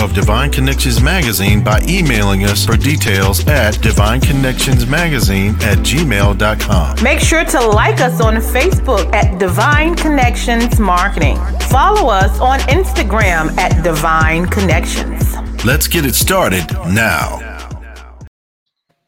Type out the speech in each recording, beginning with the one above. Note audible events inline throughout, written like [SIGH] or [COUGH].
of Divine Connections Magazine by emailing us for details at divineconnectionsmagazine at gmail.com. Make sure to like us on Facebook at Divine Connections Marketing. Follow us on Instagram at Divine Connections. Let's get it started now.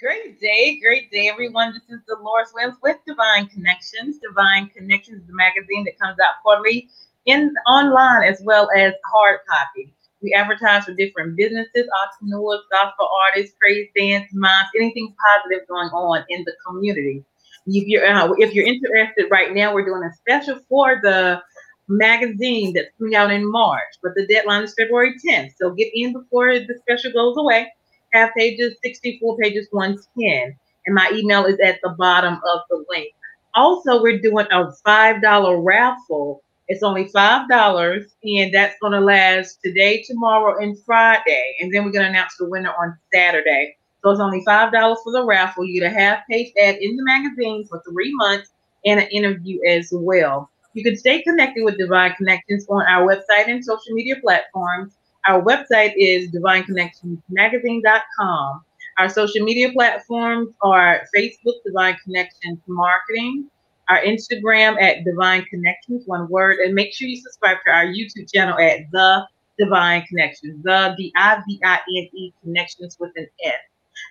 Great day, great day, everyone. This is Deloris Williams with Divine Connections. Divine Connections is the magazine that comes out quarterly in online as well as hard copy. We advertise for different businesses, entrepreneurs, gospel artists, praise dance, moms, anything positive going on in the community. If you're uh, if you're interested right now, we're doing a special for the magazine that's coming out in March, but the deadline is February 10th. So get in before the special goes away. Half pages, 64 pages, 110. And my email is at the bottom of the link. Also, we're doing a $5 raffle it's only five dollars, and that's gonna last today, tomorrow, and Friday. And then we're gonna announce the winner on Saturday. So it's only five dollars for the raffle. You get a half page ad in the magazine for three months and an interview as well. You can stay connected with Divine Connections on our website and social media platforms. Our website is divineconnectionsmagazine.com. Our social media platforms are Facebook, Divine Connections Marketing, our Instagram at Divine Connections, one word, and make sure you subscribe to our YouTube channel at The Divine Connections, the D I V I N E Connections with an S.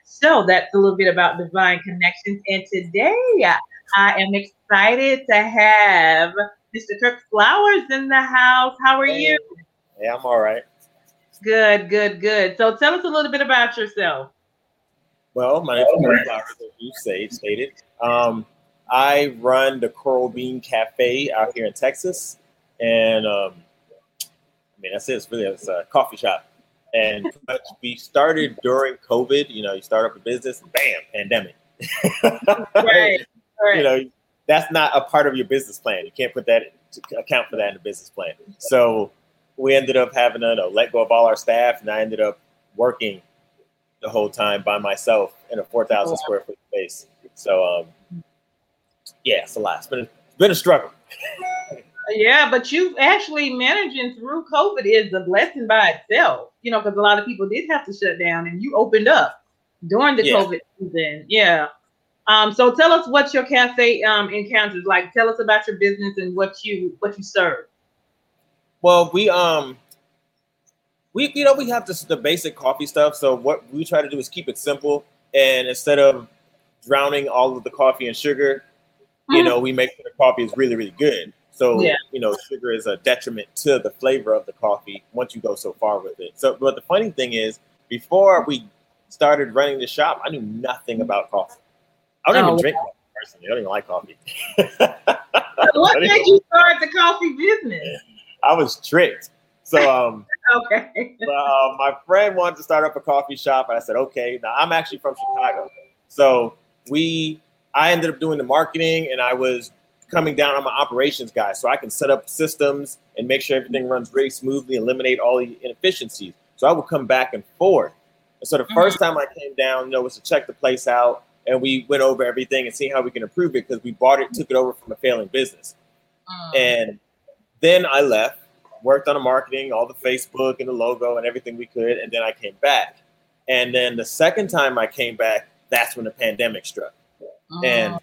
So that's a little bit about Divine Connections. And today I am excited to have Mr. Curt Flowers in the house. How are hey. you? Hey, I'm all right. Good, good, good. So tell us a little bit about yourself. Well, my name is Curt Flowers, as you say, stated. Um, I run the Coral Bean Cafe out here in Texas, and um, I mean that's it. It's really it's a coffee shop, and [LAUGHS] we started during COVID. You know, you start up a business, bam, pandemic. [LAUGHS] right, right. You know, that's not a part of your business plan. You can't put that to account for that in the business plan. So we ended up having to know, let go of all our staff, and I ended up working the whole time by myself in a four thousand square foot space. So um, yeah, it's a lot. It's been a, it's been a struggle. yeah, but you actually managing through COVID is a blessing by itself. You know, because a lot of people did have to shut down, and you opened up during the Yeah. COVID season. Yeah. Um. So tell us what your cafe um encounters like. Tell us about your business and what you what you serve. Well, we um we you know we have this the basic coffee stuff. So what we try to do is keep it simple, and instead of drowning all of the coffee and sugar, you Mhm. know, we make sure the coffee is really really good. So Yeah. you know, sugar is a detriment to the flavor of the coffee once you go so far with it. So, but the funny thing is, before we started running the shop, I knew nothing about coffee. I don't Oh, even drink coffee personally. I don't even like coffee. [LAUGHS] What made you start the coffee business? I was tricked. So um [LAUGHS] Okay. But, uh, my friend wanted to start up a coffee shop, and I said, okay. Now I'm actually from Chicago, so we I ended up doing the marketing, and I was coming down. on my operations guy, so I can set up systems and make sure everything runs really smoothly, eliminate all the inefficiencies. So I would come back and forth. And so the first time I came down, you know, was to check the place out, and we went over everything and see how we can improve it because we bought it, took it over from a failing business. Mm. And then I left, worked on the marketing, all the Facebook and the logo and everything we could. And then I came back. And then the second time I came back, that's when the pandemic struck. Mm. And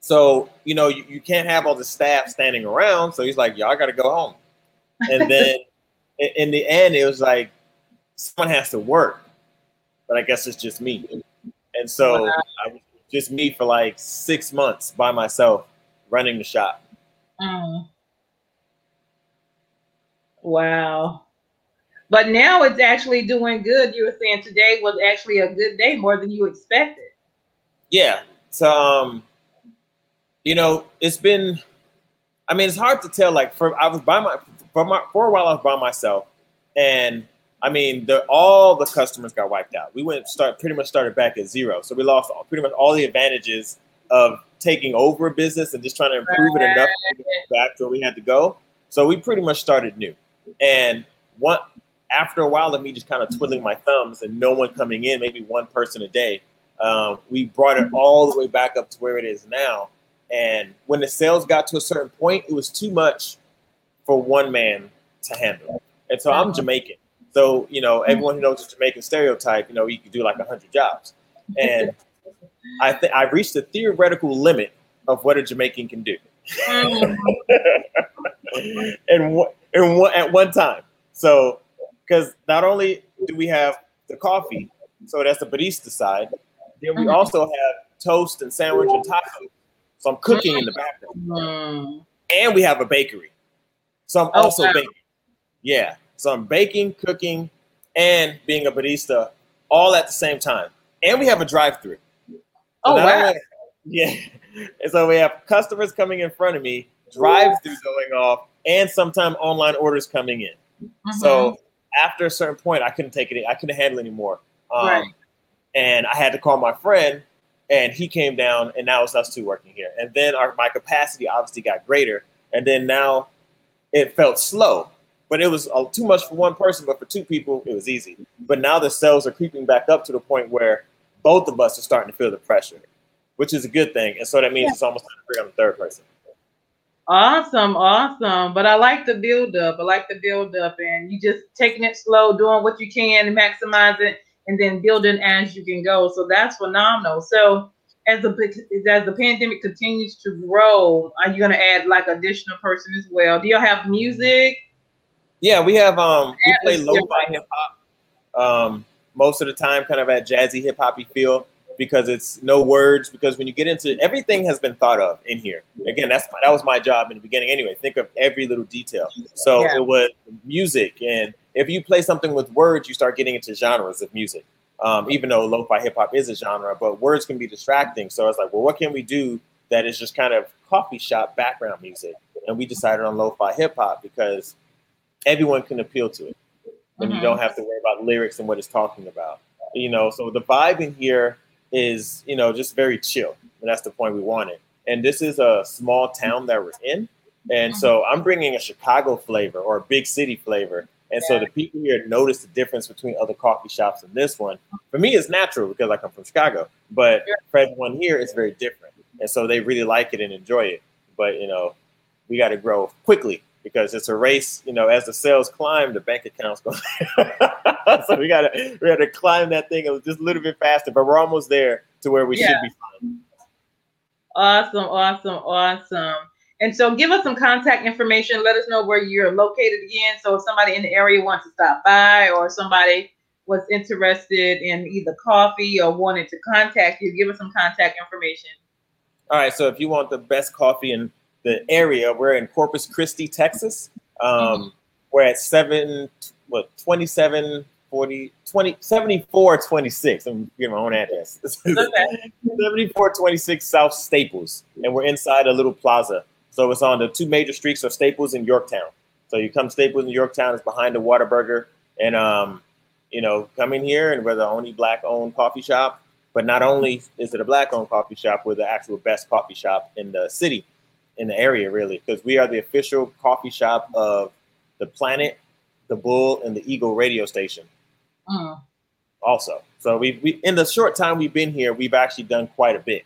so, you know, you, you can't have all the staff standing around. So he's like, y'all I got to go home. And then [LAUGHS] in, in the end, it was like, someone has to work. But I guess it's just me. And so Wow. I was just me for like six months by myself running the shop. Mm. Wow. But now it's actually doing good. You were saying today was actually a good day, more than you expected. Yeah. So, um, you know, it's been. I mean, it's hard to tell. Like, for I was by my for my for a while, I was by myself, and I mean, the, all the customers got wiped out. We went start pretty much started back at zero, so we lost all, pretty much all the advantages of taking over a business and just trying to improve it enough to get back to where we had to go. So we pretty much started new. And one after a while of me just kind of twiddling my thumbs and no one coming in, maybe one person a day, um, we brought it all the way back up to where it is now. And when the sales got to a certain point, it was too much for one man to handle. And so I'm uh-huh. Jamaican. So, you know, mm-hmm. everyone who knows the Jamaican stereotype, you know, you could do like 100 jobs. And I think I reached the theoretical limit of what a Jamaican can do. Mm-hmm. [LAUGHS] and, and one, at one time. So, because not only do we have the coffee, so that's the barista side, then we mm-hmm. also have toast and sandwich and taco. So I'm cooking in the background. Mm-hmm. And we have a bakery. So I'm oh, also wow. baking. Yeah. So I'm baking, cooking, and being a barista all at the same time. And we have a drive-through. So oh wow! Only, [LAUGHS] yeah, and so we have customers coming in front of me, drive-through going off, and sometimes online orders coming in. Mm-hmm. So after a certain point, I couldn't take it. I couldn't handle it anymore. Um, right. And I had to call my friend, and he came down, and now it's us two working here. And then our my capacity obviously got greater, and then now it felt slow. But it was uh, too much for one person, but for two people, it was easy. But now the sales are creeping back up to the point where both of us are starting to feel the pressure, which is a good thing. And so that means yeah. it's almost time to bring on the third person. Awesome, awesome. But I like the build up. I like the build up, and you just taking it slow, doing what you can to maximize it, and then building as you can go. So that's phenomenal. So as the as the pandemic continues to grow, are you going to add like additional person as well? Do y'all have music? Yeah, we have. Um, we play lo-fi hip hop. Um, most of the time, kind of at jazzy hip hoppy feel because it's no words. Because when you get into everything, has been thought of in here. Again, that's my, that was my job in the beginning. Anyway, think of every little detail. So yeah. it was music, and if you play something with words, you start getting into genres of music. Um, even though lo-fi hip hop is a genre, but words can be distracting. So it's like, well, what can we do that is just kind of coffee shop background music? And we decided on lo-fi hip hop because everyone can appeal to it, and mm-hmm. you don't have to worry about lyrics and what it's talking about. You know, so the vibe in here is you know just very chill, and that's the point we wanted. And this is a small town that we're in, and so I'm bringing a Chicago flavor or a big city flavor. And so the people here notice the difference between other coffee shops and this one. For me, it's natural because I come from Chicago, but for everyone here, it's very different. And so they really like it and enjoy it. But you know, we got to grow quickly because it's a race. You know, as the sales climb, the bank accounts go. [LAUGHS] so we gotta we gotta climb that thing just a little bit faster, but we're almost there to where we yeah. should be. Awesome, awesome, awesome. And so give us some contact information. Let us know where you're located again. So if somebody in the area wants to stop by or somebody was interested in either coffee or wanted to contact you, give us some contact information. All right. So if you want the best coffee in the area. We're in Corpus Christi, Texas. Um, mm-hmm. We're at seven, what, 27, 40, 20, 74, 26. I'm getting my own address. [LAUGHS] Okay. 74, 26 South Staples. And we're inside a little plaza. So it's on the two major streets of Staples and Yorktown. So you come Staples and Yorktown, it's behind the Whataburger. And, um, you know, come in here and we're the only black owned coffee shop. But not only is it a black owned coffee shop, we're the actual best coffee shop in the city in the area, really, because we are the official coffee shop of the Planet, the Bull, and the Eagle radio station. Mm. Also, so we we in the short time we've been here, we've actually done quite a bit.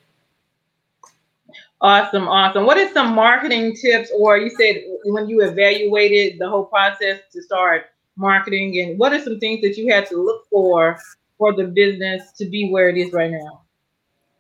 Awesome, awesome. What is some marketing tips, or you said when you evaluated the whole process to start marketing, and what are some things that you had to look for for the business to be where it is right now?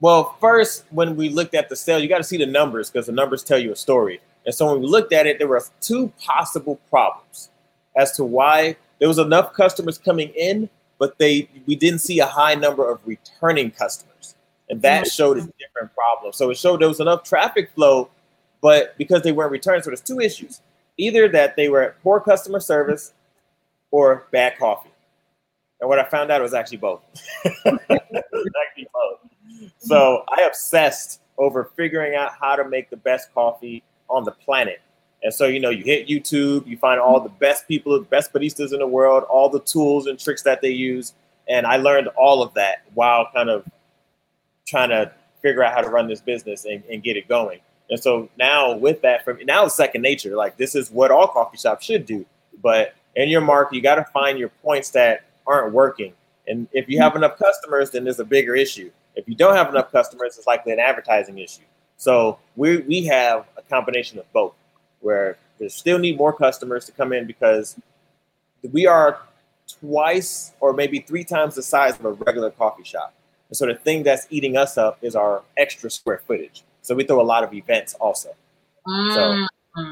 Well, first, when we looked at the sale, you got to see the numbers because the numbers tell you a story. And so when we looked at it, there were two possible problems as to why there was enough customers coming in, but they we didn't see a high number of returning customers. And that showed a different problem. So it showed there was enough traffic flow, but because they weren't returning, so there's two issues. Either that they were poor customer service or bad coffee. And what I found out was actually both. [LAUGHS] actually both. So I obsessed over figuring out how to make the best coffee on the planet. And so, you know, you hit YouTube, you find all the best people, the best baristas in the world, all the tools and tricks that they use. And I learned all of that while kind of trying to figure out how to run this business and, and get it going. And so now with that, from now it's second nature. Like this is what all coffee shops should do. But in your market, you got to find your points that aren't working. And if you have enough customers, then there's a bigger issue. If you don't have enough customers, it's likely an advertising issue. So we we have a combination of both, where we still need more customers to come in because we are twice or maybe three times the size of a regular coffee shop. And so the thing that's eating us up is our extra square footage. So we throw a lot of events also. Mm. So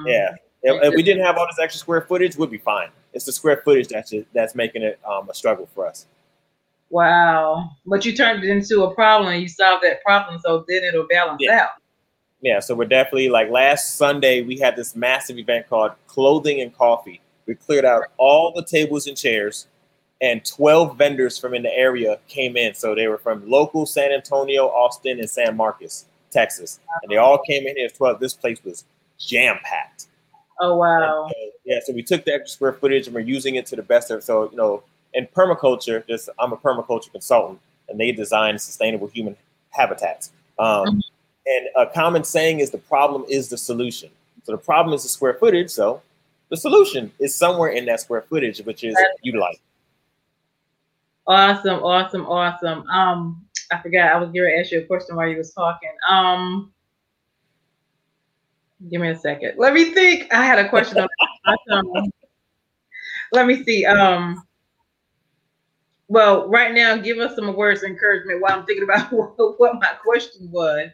yeah, if, if, we didn't have all this extra square footage, we'd be fine. It's the square footage that's just, that's making it um, a struggle for us. Wow, but you turned it into a problem and you solved that problem, so then it'll balance yeah. out. Yeah, so we're definitely like last Sunday we had this massive event called Clothing and Coffee. We cleared out all the tables and chairs and 12 vendors from in the area came in. So they were from local San Antonio, Austin, and San Marcos, Texas. And they all came in here 12. This place was jam packed. Oh, wow. And, uh, yeah, so we took the extra square footage and we're using it to the best of So, you know, in permaculture, just I'm a permaculture consultant and they design sustainable human habitats. Um, mm-hmm. And a common saying is the problem is the solution. So the problem is the square footage. So the solution is somewhere in that square footage, which is utilized. Awesome, awesome, awesome. Um, I forgot I was going to ask you a question while you was talking. Um, give me a second. Let me think. I had a question. on, [LAUGHS] let me see. Um, well, right now, give us some words of encouragement while I'm thinking about what, [LAUGHS] what my question was.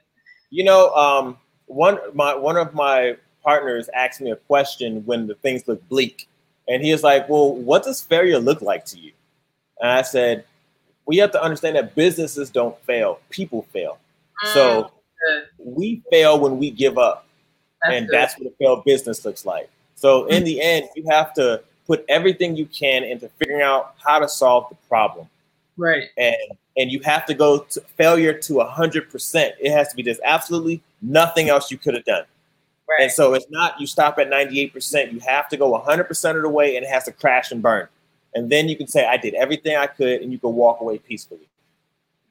You know, um, one my one of my partners asked me a question when the things look bleak, and he was like, "Well, what does failure look like to you?" And I said, we have to understand that businesses don't fail, people fail. Mm, so we fail when we give up. That's and good. that's what a failed business looks like. So in the end, you have to put everything you can into figuring out how to solve the problem. Right. And and you have to go to failure to hundred percent. It has to be just absolutely nothing else you could have done. Right. And so it's not you stop at 98%. You have to go 100% of the way and it has to crash and burn and then you can say I did everything I could, and you can walk away peacefully.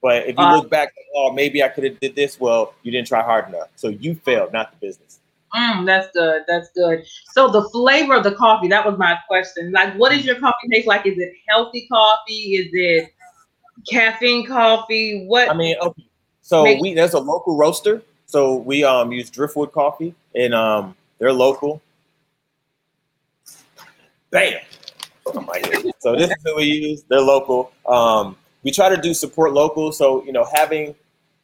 But if you uh, look back, oh, maybe I could have did this. Well, you didn't try hard enough, so you failed, not the business. Mm, that's good. That's good. So the flavor of the coffee, that was my question. Like, what is your coffee taste like? Is it healthy coffee? Is it caffeine coffee? What? I mean, okay. So makes- we there's a local roaster. So we um use Driftwood Coffee, and um they're local. Bam [LAUGHS] so this is who we use. They're local. Um, we try to do support local. So you know, having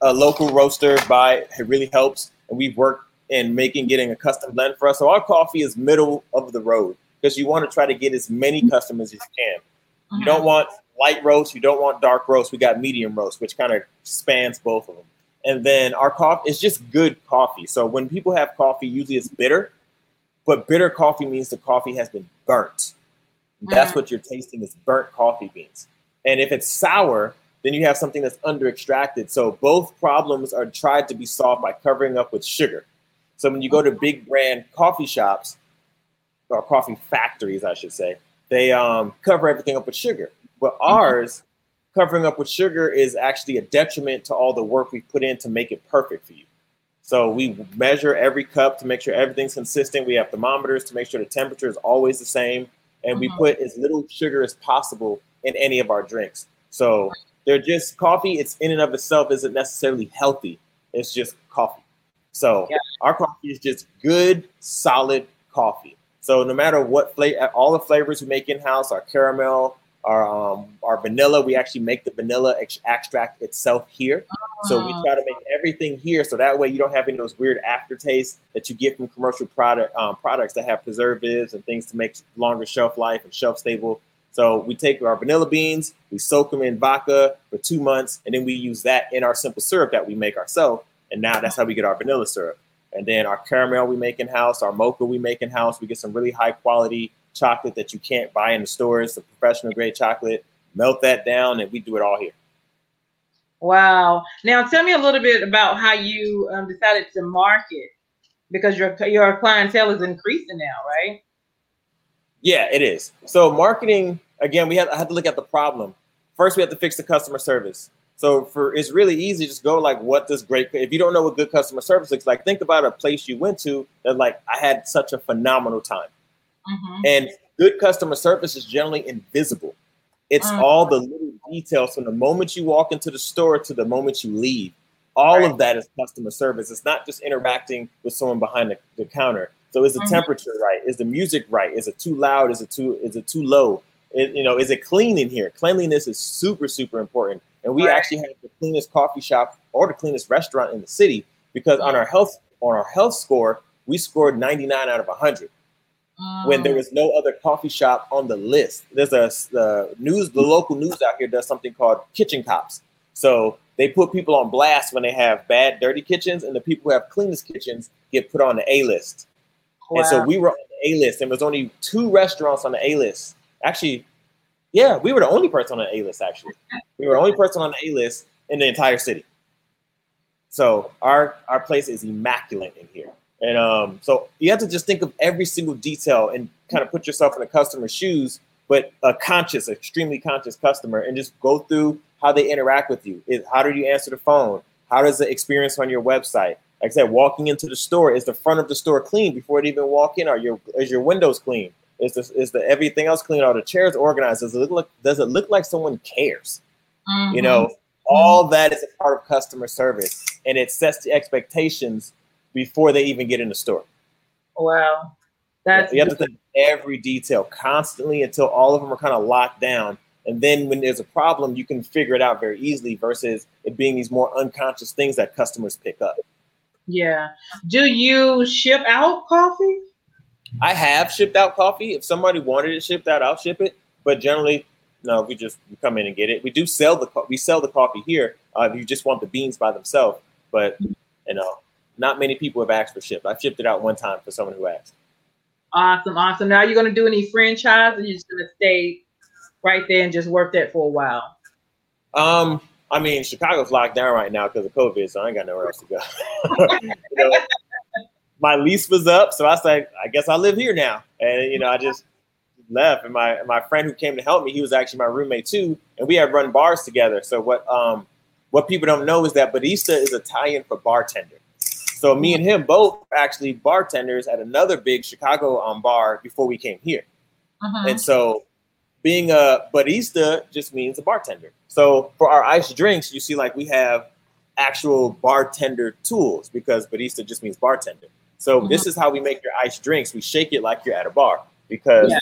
a local roaster by it really helps. And we've worked in making getting a custom blend for us. So our coffee is middle of the road because you want to try to get as many customers as you can. You uh-huh. don't want light roast. You don't want dark roast. We got medium roast, which kind of spans both of them. And then our coffee is just good coffee. So when people have coffee, usually it's bitter, but bitter coffee means the coffee has been burnt. That's mm. what you're tasting is burnt coffee beans. And if it's sour, then you have something that's under extracted. So both problems are tried to be solved by covering up with sugar. So when you go to big brand coffee shops or coffee factories, I should say, they um, cover everything up with sugar. But mm-hmm. ours, covering up with sugar is actually a detriment to all the work we put in to make it perfect for you. So we measure every cup to make sure everything's consistent. We have thermometers to make sure the temperature is always the same and we mm-hmm. put as little sugar as possible in any of our drinks. So they're just coffee. It's in and of itself isn't necessarily healthy. It's just coffee. So yeah. our coffee is just good, solid coffee. So no matter what flavor, all the flavors we make in house, our caramel, our um, our vanilla, we actually make the vanilla ex- extract itself here. So we uh-huh. try to make everything here, so that way you don't have any of those weird aftertastes that you get from commercial product um, products that have preservatives and things to make longer shelf life and shelf stable. So we take our vanilla beans, we soak them in vodka for two months, and then we use that in our simple syrup that we make ourselves. And now that's how we get our vanilla syrup. And then our caramel we make in house, our mocha we make in house. We get some really high quality chocolate that you can't buy in the stores, the professional grade chocolate. Melt that down, and we do it all here. Wow. Now tell me a little bit about how you um, decided to market because your your clientele is increasing now, right? Yeah, it is. So marketing again, we have I have to look at the problem. First, we have to fix the customer service. So for it's really easy. Just go like, what does great? If you don't know what good customer service looks like, think about a place you went to that like I had such a phenomenal time. Mm-hmm. And good customer service is generally invisible. It's mm-hmm. all the little details from the moment you walk into the store to the moment you leave. All right. of that is customer service. It's not just interacting with someone behind the, the counter. So is the mm-hmm. temperature right? Is the music right? Is it too loud? Is it too is it too low? It, you know, is it clean in here? Cleanliness is super super important. And we right. actually have the cleanest coffee shop or the cleanest restaurant in the city because on our health on our health score, we scored 99 out of 100 when there um, was no other coffee shop on the list. There's a the news, the local news out here does something called kitchen cops. So they put people on blast when they have bad, dirty kitchens, and the people who have cleanest kitchens get put on the A list. Wow. And so we were on the A list, and there was only two restaurants on the A list. Actually, yeah, we were the only person on the A list. Actually, we were the only person on the A list in the entire city. So our our place is immaculate in here. And um, so you have to just think of every single detail and kind of put yourself in the customer's shoes, but a conscious, extremely conscious customer, and just go through how they interact with you. how do you answer the phone? How does the experience on your website? Like I said, walking into the store, is the front of the store clean before it even walk in? Are your is your windows clean? Is the is the everything else clean? Are the chairs organized? Does it look like does it look like someone cares? Mm-hmm. You know, all that is a part of customer service, and it sets the expectations before they even get in the store. Wow. That's you have to think every detail constantly until all of them are kind of locked down. And then when there's a problem, you can figure it out very easily versus it being these more unconscious things that customers pick up. Yeah. Do you ship out coffee? I have shipped out coffee. If somebody wanted it shipped out, I'll ship it. But generally, no, we just come in and get it. We do sell the we sell the coffee here. Uh, if you just want the beans by themselves, but you know, not many people have asked for ship. I shipped it out one time for someone who asked. Awesome, awesome. Now you're going to do any franchise, or you're just going to stay right there and just work that for a while? Um, I mean, Chicago's locked down right now because of COVID, so I ain't got nowhere else to go. [LAUGHS] you know, my lease was up, so I said, I guess I live here now, and you know, I just left. And my my friend who came to help me, he was actually my roommate too, and we had run bars together. So what um what people don't know is that barista is Italian for bartender. So me and him both actually bartenders at another big Chicago um, bar before we came here. Uh-huh. And so being a barista just means a bartender. So for our iced drinks, you see like we have actual bartender tools because barista just means bartender. So uh-huh. this is how we make your iced drinks. We shake it like you're at a bar because yeah.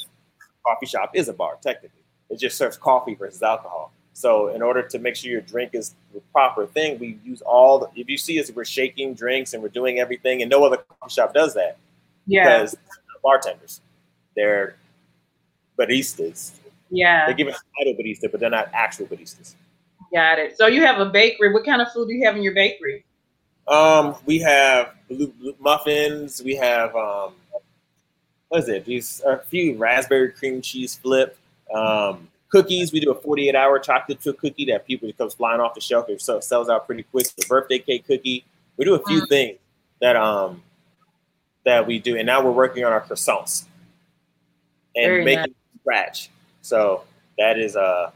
coffee shop is a bar technically. It just serves coffee versus alcohol. So in order to make sure your drink is the proper thing, we use all the, if you see us, we're shaking drinks and we're doing everything and no other coffee shop does that. Yeah. Because bartenders, they're baristas. Yeah. They give us title barista, but they're not actual baristas. Got it. So you have a bakery. What kind of food do you have in your bakery? Um, we have blue, blue muffins. We have um, what is it? These a few raspberry cream cheese flip. Um, Cookies, we do a 48 hour chocolate chip cookie that people comes flying off the shelf. It sells out pretty quick. The birthday cake cookie. We do a few things that um that we do, and now we're working on our croissants and Very making nice. scratch. So that is a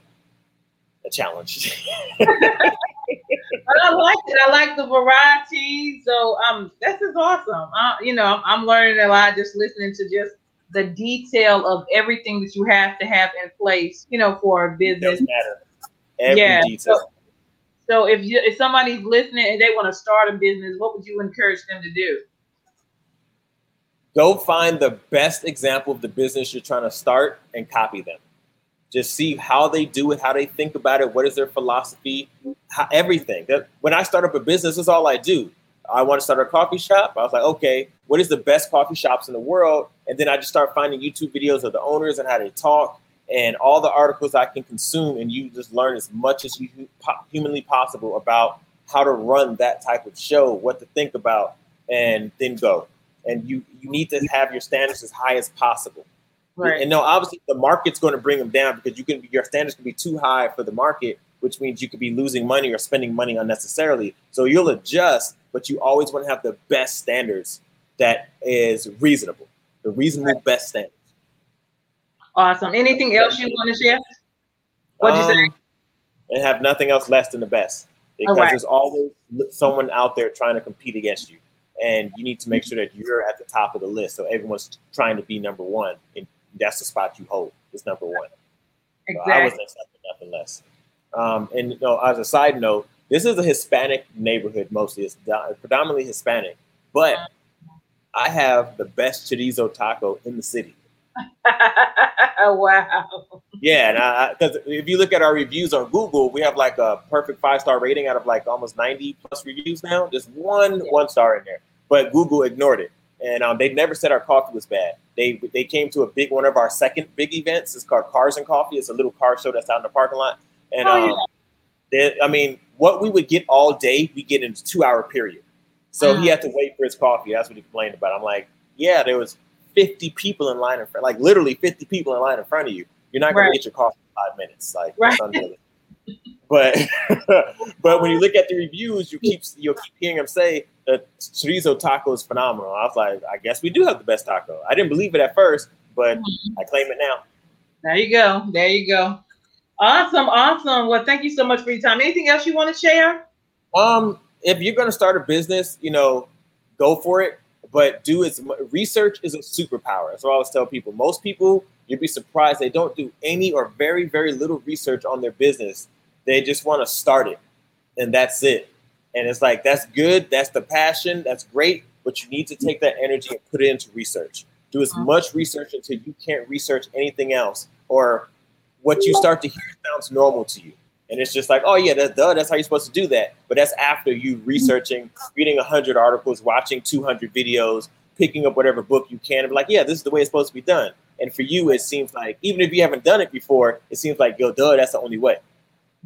a challenge. [LAUGHS] but I like it. I like the variety. So um, this is awesome. Uh, you know, I'm, I'm learning a lot just listening to just the detail of everything that you have to have in place, you know, for a business. Every yeah. Detail. So, so if you if somebody's listening and they want to start a business, what would you encourage them to do? Go find the best example of the business you're trying to start and copy them. Just see how they do it, how they think about it, what is their philosophy, how, everything. That when I start up a business, that's all I do. I want to start a coffee shop. I was like, okay, what is the best coffee shops in the world? And then I just start finding YouTube videos of the owners and how they talk and all the articles I can consume. And you just learn as much as you humanly possible about how to run that type of show, what to think about, and then go. And you you need to have your standards as high as possible. Right. And no, obviously the market's going to bring them down because you can your standards can be too high for the market, which means you could be losing money or spending money unnecessarily. So you'll adjust but you always want to have the best standards that is reasonable, the reasonable best standards. Awesome. Anything else you want to share? What'd you Um, say? And have nothing else less than the best because Alright. there's always someone out there trying to compete against you, and you need to make sure that you're at the top of the list. So everyone's trying to be number one, and that's the spot you hold. Is number one. So I was Exactly. accepting nothing less. Um, and you know, as a side note, this is a Hispanic neighborhood mostly. It's predominantly Hispanic, but I have the best chorizo taco in the city. [LAUGHS] wow. Yeah, and because if you look at our reviews on Google, we have like a perfect five star rating out of like almost ninety plus reviews now. There's one Yeah. one star in there, but Google ignored it, and um, they never said our coffee was bad. They they came to a big one of our second big events. It's called Cars and Coffee. It's a little car show that's out in the parking lot, and Oh, yeah. um, they- I mean, what we would get all day, we get in a two hour period. So he Mm. had to wait for his coffee. That's what he complained about. I'm like, yeah, there was 50 people in line in front, like literally 50 people in line in front of you. You're not gonna Right. get your coffee in five minutes. Like Right. But [LAUGHS] but when you look at the reviews, you keep you'll keep hearing them say that chorizo taco is phenomenal. I was like, I guess we do have the best taco. I didn't believe it at first, but I claim it now. There you go. There you go. Awesome. Awesome. Well, thank you so much for your time. Anything else you want to share? Um, if you're gonna start a business, you know, go for it, but do as research is a superpower. That's what I always tell people. Most people, you'd be surprised they don't do any or very very little research on their business. They just want to start it, and that's it. And it's like that's good. That's the passion. That's great. But you need to take that energy and put it into research. Do as much research until you can't research anything else, or what you start to hear sounds normal to you. And it's just like, oh yeah, that, duh, that's how you're supposed to do that. But that's after you researching, reading hundred articles, watching two hundred videos, picking up whatever book you can, and be like, yeah, this is the way it's supposed to be done. And for you, it seems like even if you haven't done it before, it seems like, yo, duh, that's the only way.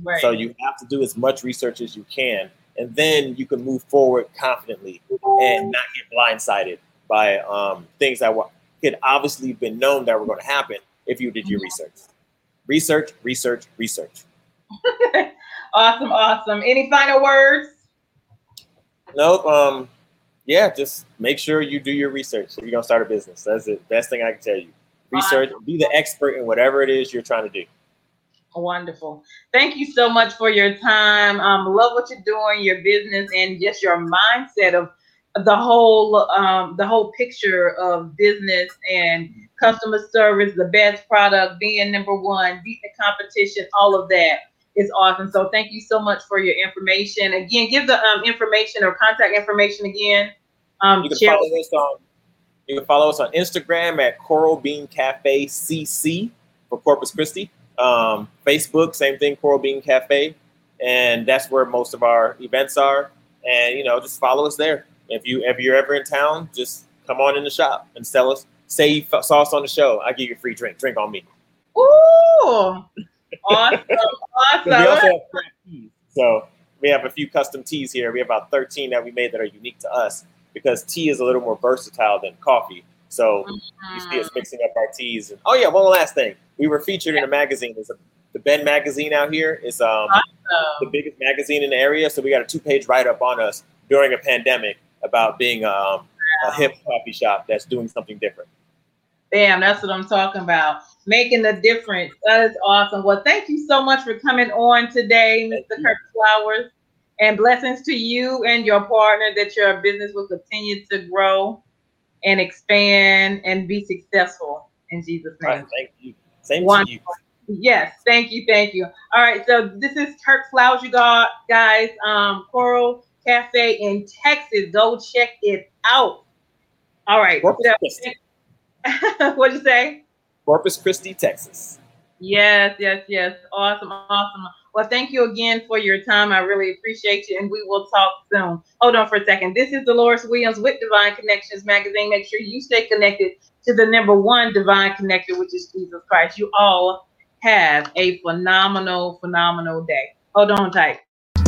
Right. So you have to do as much research as you can, and then you can move forward confidently and not get blindsided by um, things that were, could obviously been known that were going to happen if you did your research. Research, research, research. [LAUGHS] awesome. Awesome. Any final words? Nope. Um, yeah, just make sure you do your research if you're gonna start a business. That's the best thing I can tell you. Research, be the expert in whatever it is you're trying to do. Wonderful. Thank you so much for your time. Um, love what you're doing, your business, and just your mindset of the whole um, the whole picture of business and customer service, the best product, being number one, beat the competition, all of that is awesome. So thank you so much for your information. Again, give the um, information or contact information again. Um, You can share- follow us on you can follow us on Instagram at Coral Bean Cafe CC for Corpus Christi. Um, Facebook, same thing, Coral Bean Cafe, and that's where most of our events are. And you know, just follow us there. If you if you're ever in town, just come on in the shop and sell us. Say you f- saw us on the show, I give you a free drink. Drink on me. Ooh, [LAUGHS] awesome, We awesome. have. So we have a few custom teas here. We have about 13 that we made that are unique to us because tea is a little more versatile than coffee. So you see us mixing up our teas. And, oh yeah, one last thing. We were featured in a magazine. There's a, the Bend magazine out here. It's um, the biggest magazine in the area. So we got a two-page write-up on us during a pandemic about being um, a hip coffee shop that's doing something different. Damn, that's what I'm talking about. Making a difference. That is awesome. Well, thank you so much for coming on today, Mr. Curt Flowers. And blessings to you and your partner that your business will continue to grow and expand and be successful in Jesus' name. right, thank you. Same One- to you. Yes, thank you, thank you. All right, so this is Curt Flowers, you got guys. Um, Coral Cafe in Texas. Go check it out. All right. Corpus Christi, [LAUGHS] What'd you say? Corpus Christi, Texas. Yes, yes, yes. Awesome, awesome. Well, thank you again for your time. I really appreciate you, and we will talk soon. Hold on for a second. This is Deloris Williams with Divine Connections Magazine. Make sure you stay connected to the number one divine connector, which is Jesus Christ. You all have a phenomenal, phenomenal day. Hold on tight.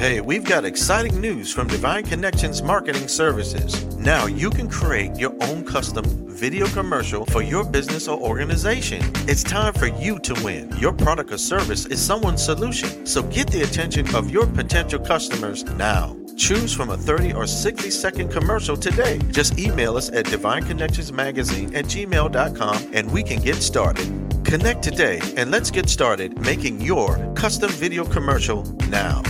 Hey, we've got exciting news from Divine Connections Marketing Services. Now you can create your own custom video commercial for your business or organization. It's time for you to win. Your product or service is someone's solution, so get the attention of your potential customers now. Choose from a 30 or 60 second commercial today. Just email us at divineconnectionsmagazine at gmail.com and we can get started. Connect today and let's get started making your custom video commercial now.